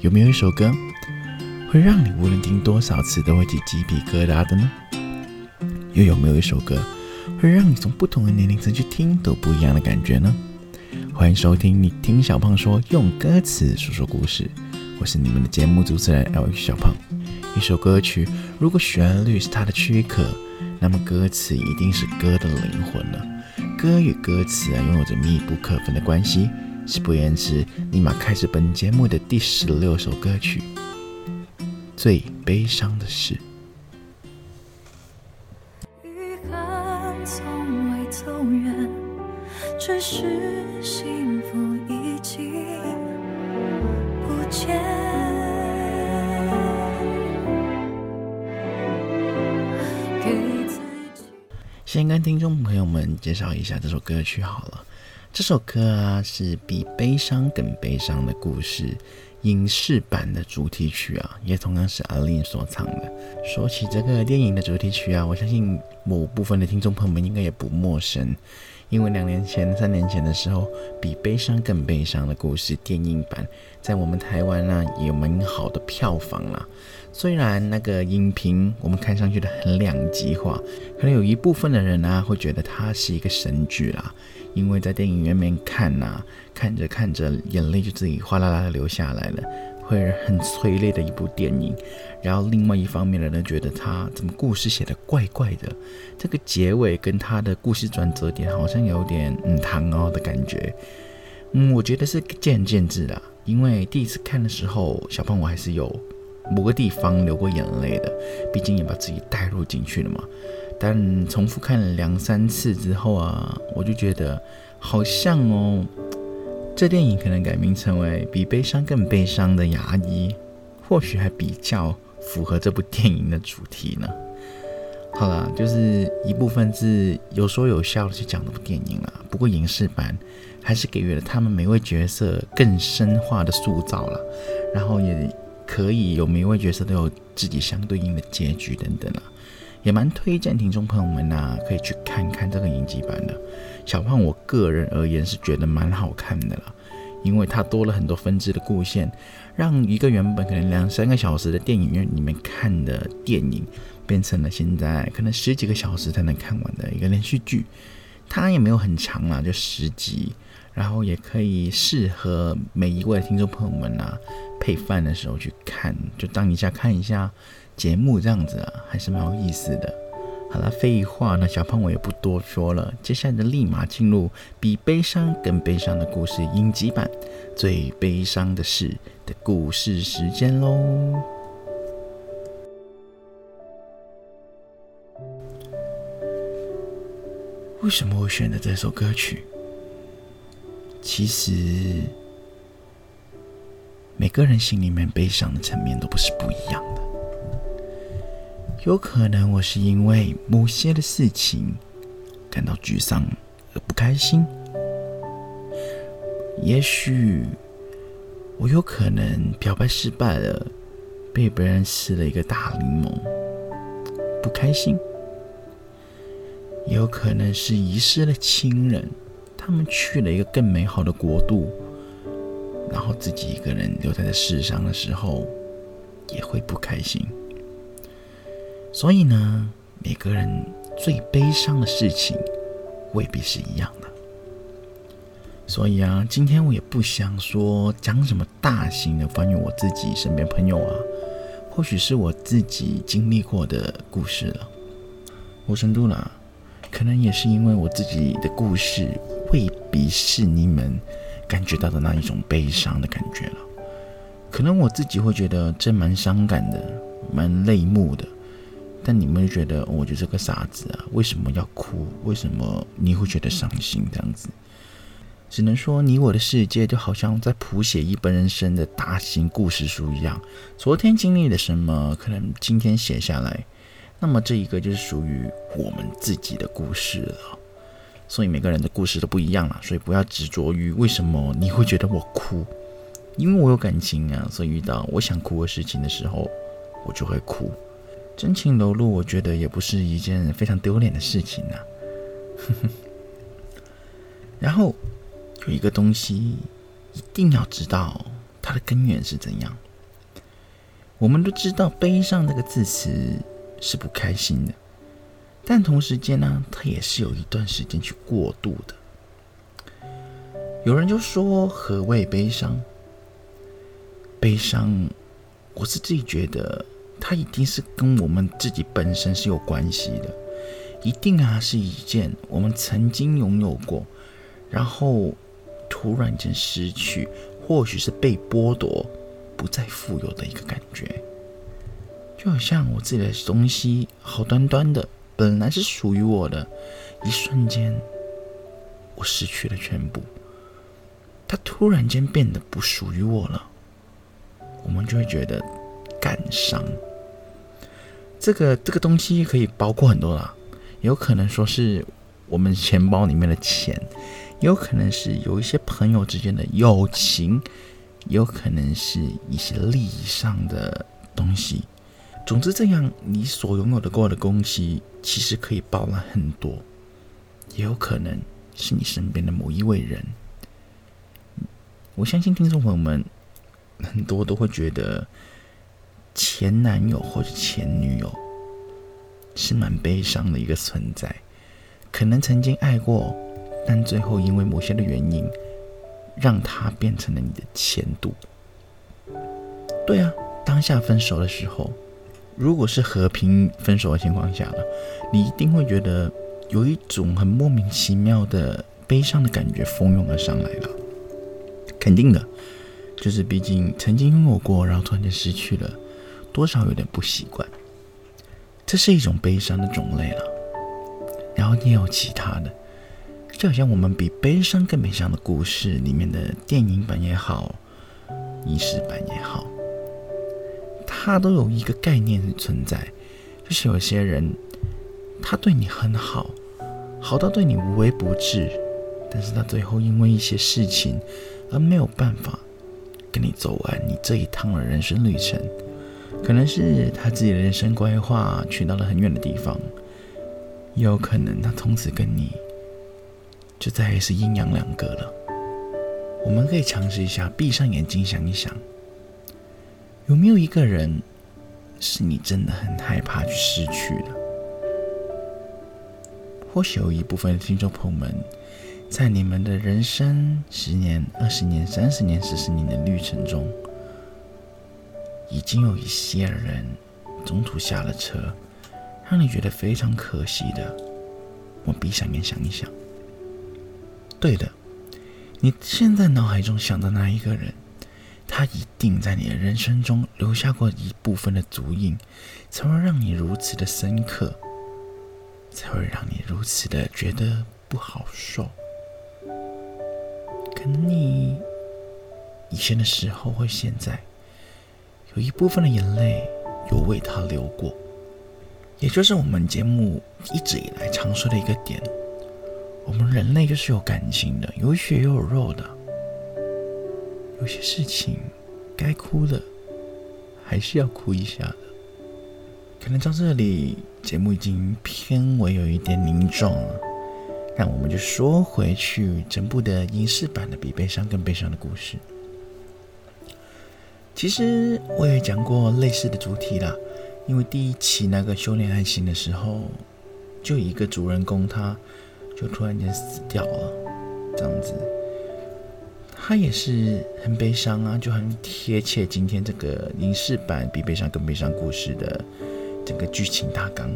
有没有一首歌会让你无论听多少次都会起鸡皮疙瘩的呢？又有没有一首歌会让你从不同的年龄层去听都不一样的感觉呢？欢迎收听你听小胖说，用歌词说说故事。我是你们的节目主持人 L 小胖。一首歌曲如果旋律是它的躯壳，那么歌词一定是歌的灵魂了。歌与歌词啊，拥有着密不可分的关系。事不言迟，立马开始本节目的第十六首歌曲《最悲伤的事》。遗憾从未走远，只是幸福已经不见。先跟听众朋友们介绍一下这首歌曲好了。这首歌啊，是比悲伤更悲伤的故事影视版的主题曲啊，也同样是阿令所唱的。说起这个电影的主题曲啊，我相信某部分的听众朋友们应该也不陌生，因为两年前、三年前的时候，比悲伤更悲伤的故事电影版在我们台湾呢也有蛮好的票房啊。虽然那个影评我们看上去的很两极化，可能有一部分的人呢会觉得它是一个神剧啦。因为在电影院面看呐，看着看着眼泪就自己哗啦啦的流下来了，会很催泪的一部电影。然后另外一方面的人觉得他怎么故事写的怪怪的，这个结尾跟他的故事转折点好像有点嗯唐哦的感觉。嗯，我觉得是见仁见智的。因为第一次看的时候，小胖我还是有某个地方流过眼泪的，毕竟也把自己带入进去了嘛。但重复看了两三次之后啊，我就觉得好像哦，这电影可能改名成为《比悲伤更悲伤的牙医》，或许还比较符合这部电影的主题呢。好了，就是一部分是有说有笑的去讲这部电影了。不过影视版还是给予了他们每位角色更深化的塑造了，然后也可以有每位角色都有自己相对应的结局等等了。也蛮推荐听众朋友们呐，可以去看看这个影集版的。小胖，我个人而言是觉得蛮好看的啦，因为它多了很多分支的故线，让一个原本可能两三个小时的电影院里面看的电影，变成了现在可能十几个小时才能看完的一个连续剧。它也没有很长啦，就十集，然后也可以适合每一位听众朋友们呐，配饭的时候去看，就当一下看一下。节目这样子啊，还是蛮有意思的。好了，废话，那小胖我也不多说了，接下来就立马进入比悲伤更悲伤的故事音集版最悲伤的事的故事时间喽。为什么我选的这首歌曲？其实每个人心里面悲伤的层面都不是不一样的。有可能我是因为某些的事情感到沮丧而不开心，也许我有可能表白失败了，被别人吃了一个大柠檬，不开心；也有可能是遗失了亲人，他们去了一个更美好的国度，然后自己一个人留在这世上的时候，也会不开心。所以呢，每个人最悲伤的事情未必是一样的。所以啊，今天我也不想说讲什么大型的关于我自己身边朋友啊，或许是我自己经历过的故事了。我深度啦，可能也是因为我自己的故事未必是你们感觉到的那一种悲伤的感觉了。可能我自己会觉得这蛮伤感的，蛮泪目的。但你们觉得我就是个傻子啊？为什么要哭？为什么你会觉得伤心？这样子，只能说你我的世界就好像在谱写一本人生的大型故事书一样。昨天经历了什么，可能今天写下来，那么这一个就是属于我们自己的故事了。所以每个人的故事都不一样了，所以不要执着于为什么你会觉得我哭，因为我有感情啊，所以遇到我想哭的事情的时候，我就会哭。真情流露，我觉得也不是一件非常丢脸的事情呐。然后有一个东西一定要知道它的根源是怎样，我们都知道“悲伤”这个字词是不开心的，但同时间呢，它也是有一段时间去过渡的。有人就说：“何谓悲伤？”悲伤，我是自己觉得，它一定是跟我们自己本身是有关系的，一定啊是一件我们曾经拥有过，然后突然间失去，或许是被剥夺。不再富有的一个感觉，就好像我自己的东西好端端的，本来是属于我的，一瞬间我失去了全部，它突然间变得不属于我了，我们就会觉得感伤。这个这个东西可以包括很多啦，有可能说是我们钱包里面的钱，有可能是有一些朋友之间的友情。有可能是一些利益上的东西。总之，这样你所拥有的过的东西，其实可以包了很多。也有可能是你身边的某一位人。我相信听众朋友们很多都会觉得前男友或者前女友是蛮悲伤的一个存在。可能曾经爱过，但最后因为某些的原因。让他变成了你的前度。对啊，当下分手的时候，如果是和平分手的情况下了，你一定会觉得有一种很莫名其妙的悲伤的感觉蜂拥而上来了。肯定的，就是毕竟曾经拥有过，然后突然间失去了，多少有点不习惯。这是一种悲伤的种类了。然后你有其他的。就好像我们比悲伤更悲伤的故事里面的电影版也好，影视版也好，它都有一个概念存在，就是有些人他对你很好，好到对你无微不至，但是他最后因为一些事情而没有办法跟你走完你这一趟的人生旅程，可能是他自己的人生规划去到了很远的地方，也有可能他从此跟你。就再也是阴阳两隔了。我们可以尝试一下，闭上眼睛想一想，有没有一个人是你真的很害怕去失去的？或许有一部分听众朋友们，在你们的人生十年、二十年、三十年、四十年的旅程中，已经有一些人中途下了车，让你觉得非常可惜的。我闭上眼想一想。对的，你现在脑海中想的那一个人，他一定在你的人生中留下过一部分的足印，才会让你如此的深刻，才会让你如此的觉得不好受。可能你以前的时候或现在，有一部分的眼泪有为他流过，也就是我们节目一直以来常说的一个点。我们人类就是有感情的，有血又有肉的。有些事情该哭的，还是要哭一下的。可能到这里，节目已经偏为有一点凝重了。那我们就说回去，整部的影视版的比悲伤更悲伤的故事。其实我也讲过类似的主题啦，因为第一期那个修炼爱情的时候，就一个主人公他。就突然间死掉了，这样子，他也是很悲伤啊，就很贴切今天这个影视版比悲伤更悲伤故事的整个剧情大纲。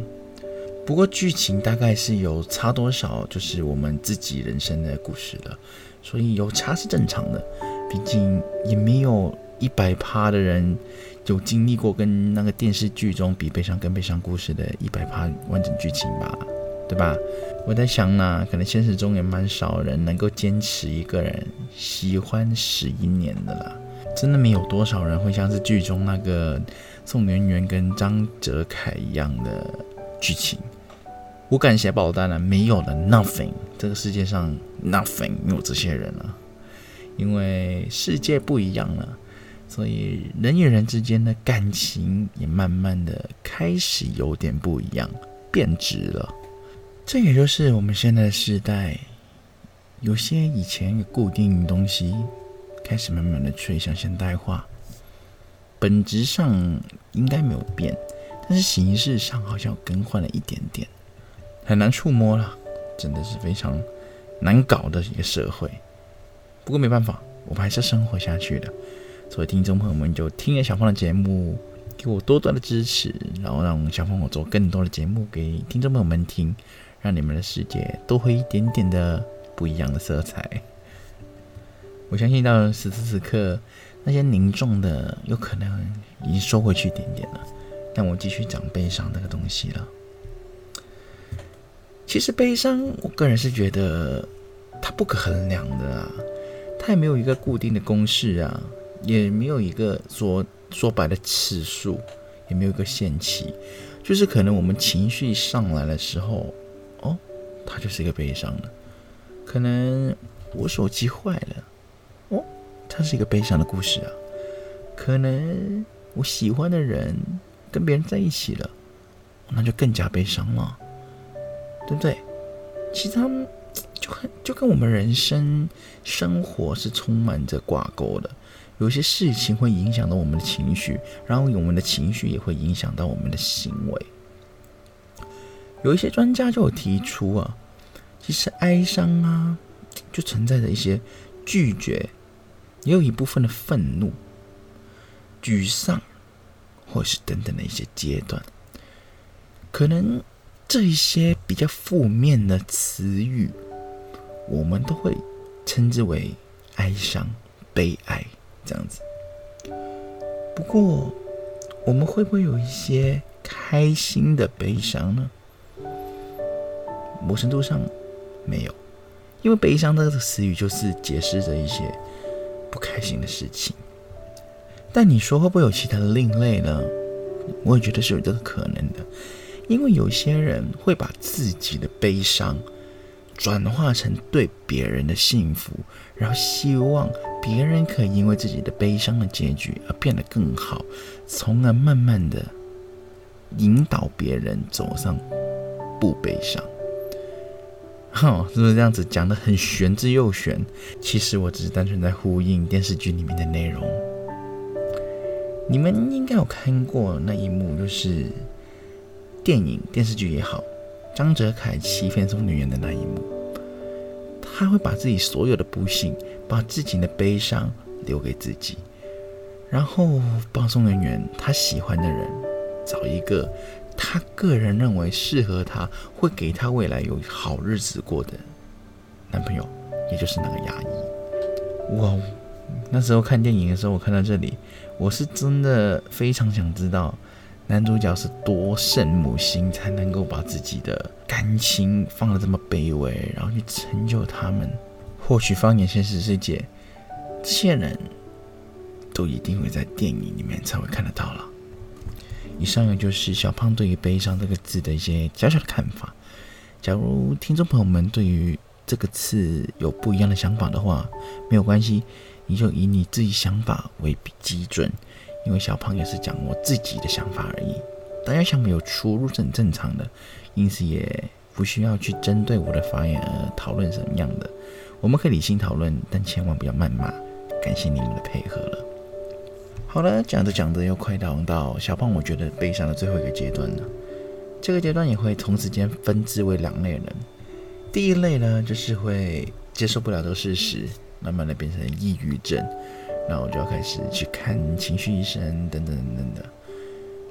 不过剧情大概是有差多少，就是我们自己人生的故事了，所以有差是正常的，毕竟也没有一百趴的人有经历过跟那个电视剧中比悲伤更悲伤故事的一百趴完整剧情吧。对吧？我在想呢，可能现实中也蛮少人能够坚持一个人喜欢十一年的啦。真的没有多少人会像是剧中那个宋媛媛跟张哲凯一样的剧情。我敢写保单了，没有了，nothing，这个世界上 nothing 没有这些人了，因为世界不一样了，所以人与人之间的感情也慢慢的开始有点不一样，变质了。这也就是我们现在的时代，有些以前有固定的东西，开始慢慢的趋向现代化。本质上应该没有变，但是形式上好像更换了一点点，很难触摸了，真的是非常难搞的一个社会。不过没办法，我们还是生活下去的。所以听众朋友们就听了小胖的节目，给我多多的支持，然后让小胖我做更多的节目给听众朋友们听，让你们的世界多回一点点的不一样的色彩。我相信到此时此刻，那些凝重的有可能已经收回去一点点了，但我继续讲悲伤这个东西了。其实悲伤，我个人是觉得它不可衡量的啊，它也没有一个固定的公式啊，也没有一个说说白的次数，也没有一个限期，就是可能我们情绪上来的时候，哦，它就是一个悲伤的。可能我手机坏了。哦它是一个悲伤的故事啊，可能我喜欢的人跟别人在一起了，那就更加悲伤了，对不对？其实他们就很就跟我们人生生活是充满着挂钩的，有些事情会影响到我们的情绪，然后我们的情绪也会影响到我们的行为。有一些专家就有提出啊，其实哀伤啊，就存在着一些拒绝。也有一部分的愤怒、沮丧，或是等等的一些阶段，可能这一些比较负面的词语，我们都会称之为哀伤、悲哀这样子。不过，我们会不会有一些开心的悲伤呢？某程度上没有，因为悲伤这个词语就是解释着一些。不开心的事情，但你说会不会有其他的另类呢？我也觉得是有这个可能的，因为有些人会把自己的悲伤转化成对别人的幸福，然后希望别人可以因为自己的悲伤的结局而变得更好，从而慢慢的引导别人走上不悲伤。哼，是不是这样子讲的很玄之又玄？其实我只是单纯在呼应电视剧里面的内容。你们应该有看过那一幕，就是电影、电视剧也好，张哲凯欺骗中女人的那一幕。他会把自己所有的不幸，把自己的悲伤留给自己，然后帮宋媛媛他喜欢的人找一个。他个人认为适合他，会给他未来有好日子过的男朋友，也就是那个牙医。哇，那时候看电影的时候，我看到这里，我是真的非常想知道男主角是多圣母心，才能够把自己的感情放的这么卑微，然后去成就他们。或许放眼现实世界，这些人都一定会在电影里面才会看得到了。以上呢就是小胖对于“悲伤”这个字的一些小小的看法。假如听众朋友们对于这个词有不一样的想法的话，没有关系，你就以你自己想法为基准，因为小胖也是讲我自己的想法而已。大家想没有出入是很正常的，因此也不需要去针对我的发言而讨论什么样的。我们可以理性讨论，但千万不要谩骂。感谢你们的配合了。好了，讲着讲着又快到到小胖，我觉得悲伤的最后一个阶段了。这个阶段也会同时间分支为两类人。第一类呢，就是会接受不了这个事实，慢慢的变成抑郁症，那我就要开始去看情绪医生等等等等的。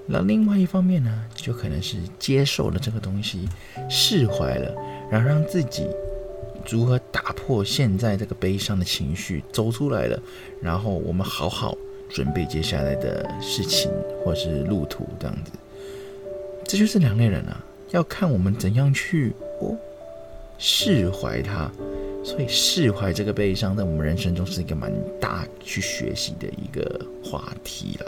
那另外一方面呢，就可能是接受了这个东西，释怀了，然后让自己如何打破现在这个悲伤的情绪，走出来了，然后我们好好。准备接下来的事情或是路途这样子，这就是两类人啊，要看我们怎样去哦释怀他。所以释怀这个悲伤，在我们人生中是一个蛮大去学习的一个话题了。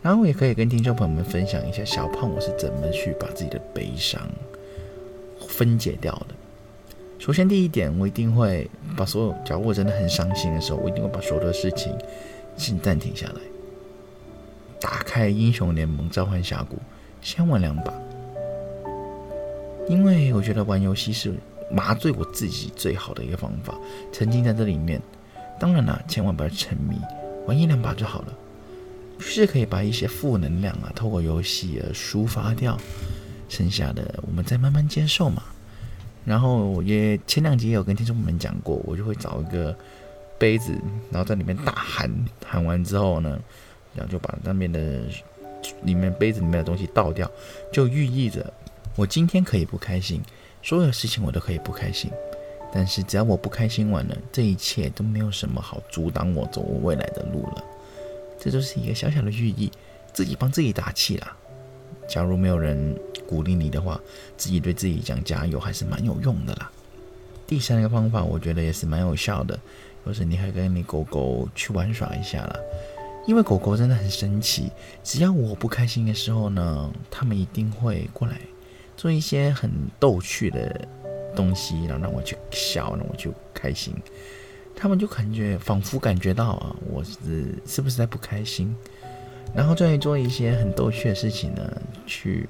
然后也可以跟听众朋友们分享一下，小胖我是怎么去把自己的悲伤分解掉的。首先第一点，我一定会把所有，假如我真的很伤心的时候，我一定会把所有的事情。先暂停下来，打开英雄联盟召唤峡谷，先玩两把。因为我觉得玩游戏是麻醉我自己最好的一个方法。沉浸在这里面，当然了，千万不要沉迷，玩一两把就好了。是可以把一些负能量啊，透过游戏而抒发掉，剩下的我们再慢慢接受嘛。然后我也前两集也有跟听众们讲过，我就会找一个杯子，然后在里面大喊，喊完之后呢，然后就把那边的里面杯子里面的东西倒掉，就寓意着我今天可以不开心，所有事情我都可以不开心，但是只要我不开心完了，这一切都没有什么好阻挡我走我未来的路了。这就是一个小小的寓意，自己帮自己打气啦。假如没有人鼓励你的话，自己对自己讲加油还是蛮有用的啦。第三个方法，我觉得也是蛮有效的，就是你可以跟你狗狗去玩耍一下啦。因为狗狗真的很神奇，只要我不开心的时候呢，它们一定会过来做一些很逗趣的东西，然后让我去笑，让我去开心。他们就感觉仿佛感觉到啊，我是是不是在不开心，然后再做一些很逗趣的事情呢，去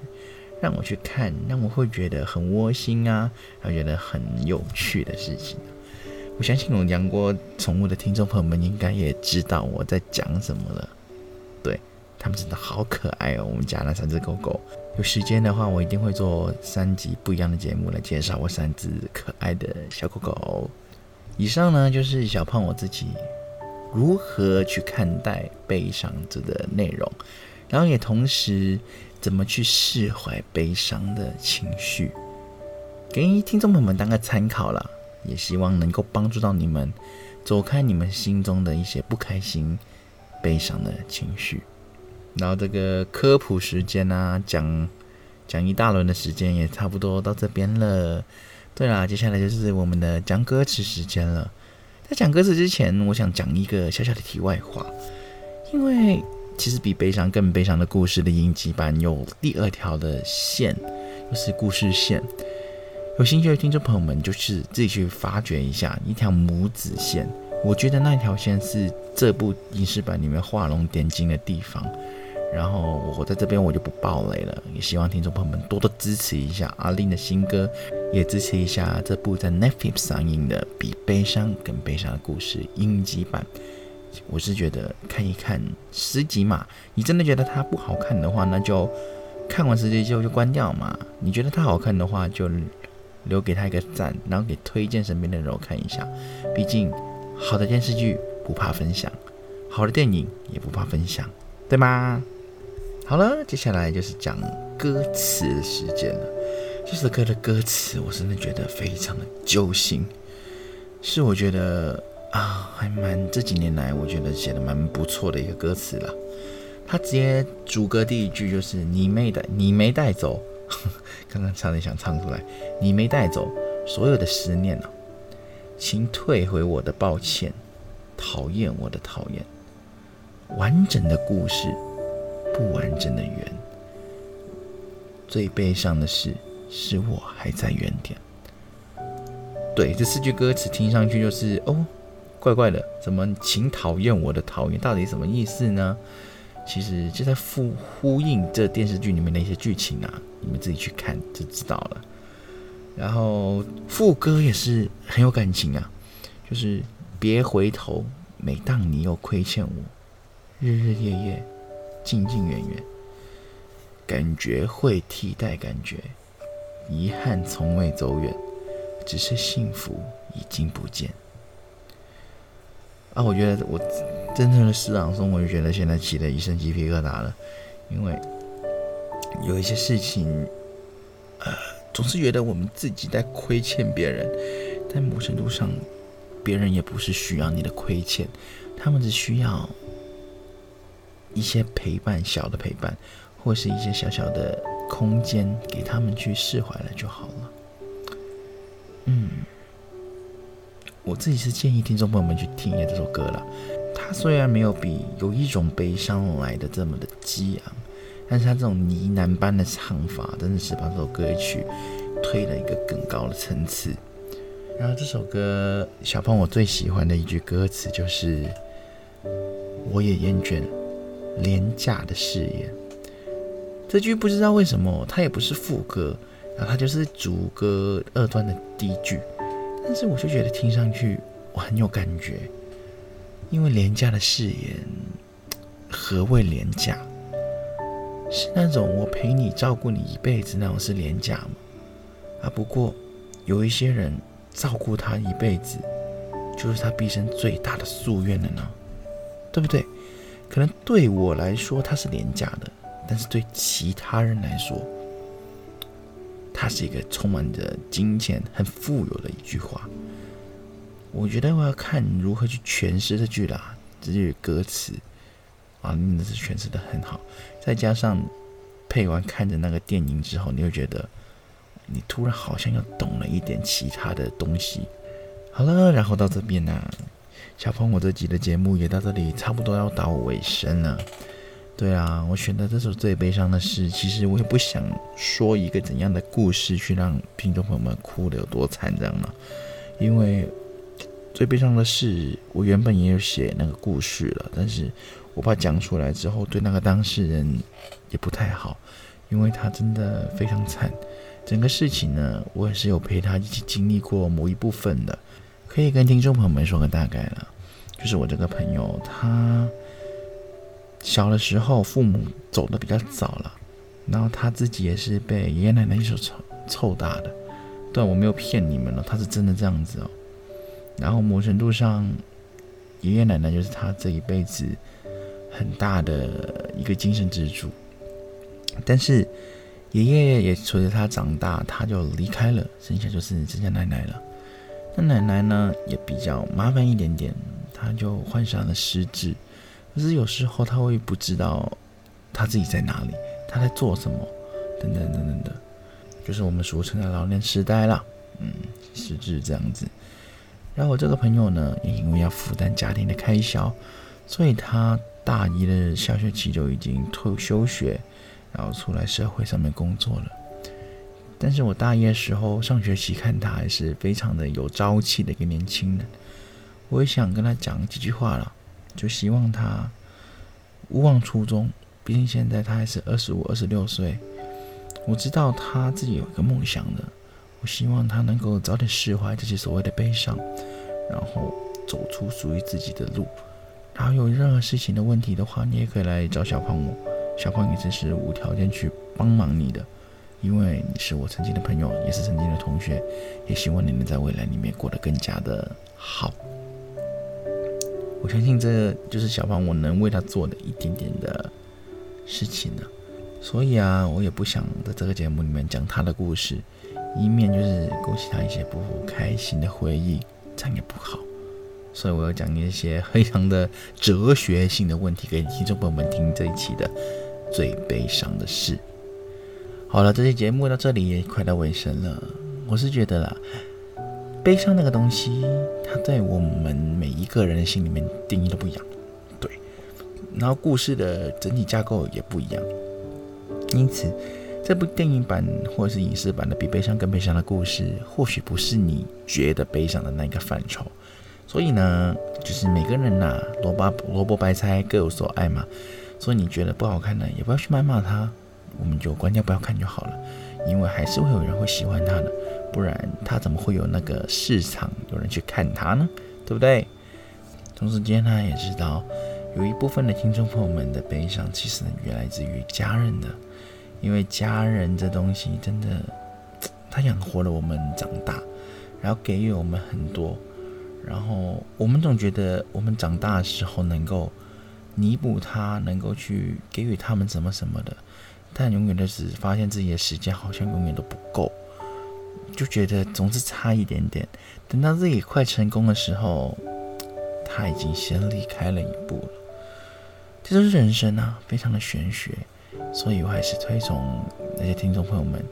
让我去看，让我会觉得很窝心啊，然后觉得很有趣的事情。我相信有养过宠物的听众朋友们应该也知道我在讲什么了。对他们真的好可爱哦，我们家那三只狗狗。有时间的话，我一定会做三集不一样的节目来介绍我三只可爱的小狗狗。以上呢就是小胖我自己如何去看待悲伤这个内容，然后也同时怎么去释怀悲伤的情绪，给听众朋友们当个参考了，也希望能够帮助到你们走开你们心中的一些不开心、悲伤的情绪。然后这个科普时间啊，讲讲一大轮的时间也差不多到这边了。对啦，接下来就是我们的讲歌词时间了。在讲歌词之前，我想讲一个小小的题外话，因为其实比悲伤更悲伤的故事的影集版有第二条的线，就是故事线。有兴趣的听众朋友们，就是自己去发掘一下一条母子线。我觉得那条线是这部影视版里面画龙点睛的地方。然后我在这边我就不爆雷了，也希望听众朋友们多多支持一下阿令的新歌，也支持一下这部在 Netflix 上映的比悲伤更悲伤的故事影集版。我是觉得看一看十集嘛，你真的觉得它不好看的话，那就看完十集之后就关掉嘛。你觉得它好看的话，就留给他一个赞，然后给推荐身边的人看一下。毕竟好的电视剧不怕分享，好的电影也不怕分享，对吗？好了，接下来就是讲歌词的时间了。这首歌的歌词，我真的觉得非常的揪心，是我觉得啊，还蛮这几年来我觉得写的蛮不错的一个歌词了。他直接主歌第一句就是“你没带，你没带走”，刚刚差点想唱出来，“你没带走所有的思念啊，请退回我的抱歉，讨厌我的讨厌，完整的故事。”不完整的圆，最悲伤的事是我还在原点。对，这四句歌词听上去就是哦，怪怪的，怎么请讨厌我的讨厌，到底什么意思呢？其实就在呼呼应这电视剧里面的一些剧情啊，你们自己去看就知道了。然后副歌也是很有感情啊，就是别回头，每当你又亏欠我，日日夜夜。近近远远，感觉会替代感觉，遗憾从未走远，只是幸福已经不见。啊，我觉得我真正的诗朗诵，我就觉得现在起了一身鸡皮疙瘩了，因为有一些事情，呃，总是觉得我们自己在亏欠别人，在某程度上，别人也不是需要你的亏欠，他们只需要。一些陪伴，小的陪伴，或是一些小小的空间，给他们去释怀了就好了。嗯，我自己是建议听众朋友们去听一下这首歌了。它虽然没有比有一种悲伤来的这么的激昂，但是它这种呢喃般的唱法，真的是把这首歌曲推了一个更高的层次。然后这首歌，小胖我最喜欢的一句歌词就是：“我也厌倦。”廉价的誓言，这句不知道为什么，它也不是副歌，然后它就是主歌二段的第一句，但是我就觉得听上去我很有感觉，因为廉价的誓言，何谓廉价？是那种我陪你照顾你一辈子那种是廉价吗？啊，不过有一些人照顾他一辈子，就是他毕生最大的夙愿了呢，对不对？可能对我来说它是廉价的，但是对其他人来说，它是一个充满着金钱、很富有的一句话。我觉得我要看如何去诠释这句啦，这句歌词啊，真的是诠释的很好。再加上配完看着那个电影之后，你会觉得你突然好像又懂了一点其他的东西。好了，然后到这边呢，小鹏，我这集的节目也到这里差不多要到尾声了。对啊，我选的这首最悲伤的事，其实我也不想说一个怎样的故事去让听众朋友们哭的有多惨，这样嘛，因为最悲伤的事，我原本也有写那个故事了，但是。我怕讲出来之后对那个当事人也不太好，因为他真的非常惨。整个事情呢，我也是有陪他一起经历过某一部分的，可以跟听众朋友们说个大概了。就是我这个朋友，他小的时候父母走的比较早了，然后他自己也是被爷爷奶奶一手凑凑大的。对，我没有骗你们了，他是真的这样子哦。然后某程度上，爷爷奶奶就是他这一辈子。很大的一个精神支柱，但是爷爷也随着他长大，他就离开了，剩下就是只家奶奶了。那奶奶呢，也比较麻烦一点点，他就患上了失智，可是有时候他会不知道他自己在哪里，他在做什么，等等等等的，就是我们俗称的老年痴呆了。嗯，失智这样子。然后我这个朋友呢，也因为要负担家庭的开销，所以他。大一的下学期就已经退休学，然后出来社会上面工作了。但是我大一的时候上学期看他还是非常的有朝气的一个年轻人，我也想跟他讲几句话了，就希望他勿忘初衷。毕竟现在他还是二十五、二十六岁，我知道他自己有一个梦想的，我希望他能够早点释怀这些所谓的悲伤，然后走出属于自己的路。然后有任何事情的问题的话，你也可以来找小胖我，小胖一直是无条件去帮忙你的，因为你是我曾经的朋友，也是曾经的同学，也希望你能在未来里面过得更加的好。我相信这就是小胖我能为他做的一点点的事情呢。所以啊，我也不想在这个节目里面讲他的故事，一面就是勾起他一些不开心的回忆，这样也不好。所以我要讲一些非常的哲学性的问题给听众朋友们听这一期的最悲伤的事。好了，这期节目到这里也快到尾声了。我是觉得啦，悲伤那个东西，它在我们每一个人的心里面定义都不一样，对。然后故事的整体架构也不一样，因此这部电影版或者是影视版的比悲伤更悲伤的故事，或许不是你觉得悲伤的那个范畴。所以呢，就是每个人呐，萝卜萝卜白菜各有所爱嘛。所以你觉得不好看的，也不要去谩骂他，我们就关掉不要看就好了。因为还是会有人会喜欢他的，不然他怎么会有那个市场有人去看他呢？对不对？同时间呢，也知道有一部分的听众朋友们的悲伤，其实也来自于家人的，因为家人这东西真的，他养活了我们长大，然后给予我们很多。然后我们总觉得我们长大的时候能够弥补他，能够去给予他们什么什么的，但永远都只发现自己的时间好像永远都不够，就觉得总是差一点点。等到自己快成功的时候，他已经先离开了一步了。这就是人生啊，非常的玄学。所以我还是推崇那些听众朋友们，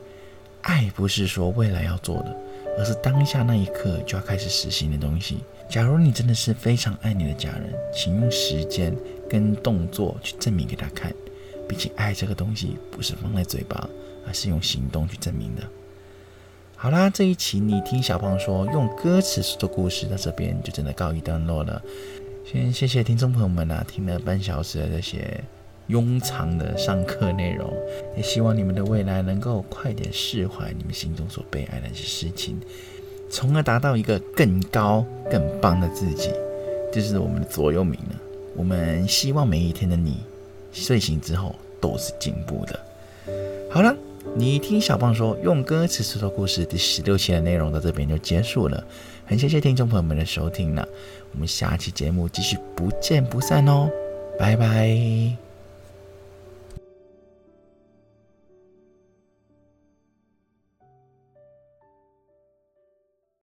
爱不是说未来要做的。而是当下那一刻就要开始实行的东西。假如你真的是非常爱你的家人，请用时间跟动作去证明给他看。毕竟爱这个东西不是放在嘴巴，而是用行动去证明的。好啦，这一期你听小胖说用歌词说故事到这边就真的告一段落了。先谢谢听众朋友们啊，听了半小时的这些。庸长的上课内容，也希望你们的未来能够快点释怀你们心中所悲哀的一些事情，从而达到一个更高、更棒的自己。这是我们的座右铭了。我们希望每一天的你睡醒之后都是进步的。好了，你听小胖说用歌词说说故事第十六期的内容到这边就结束了，很谢谢听众朋友们的收听了，我们下期节目继续不见不散哦，拜拜。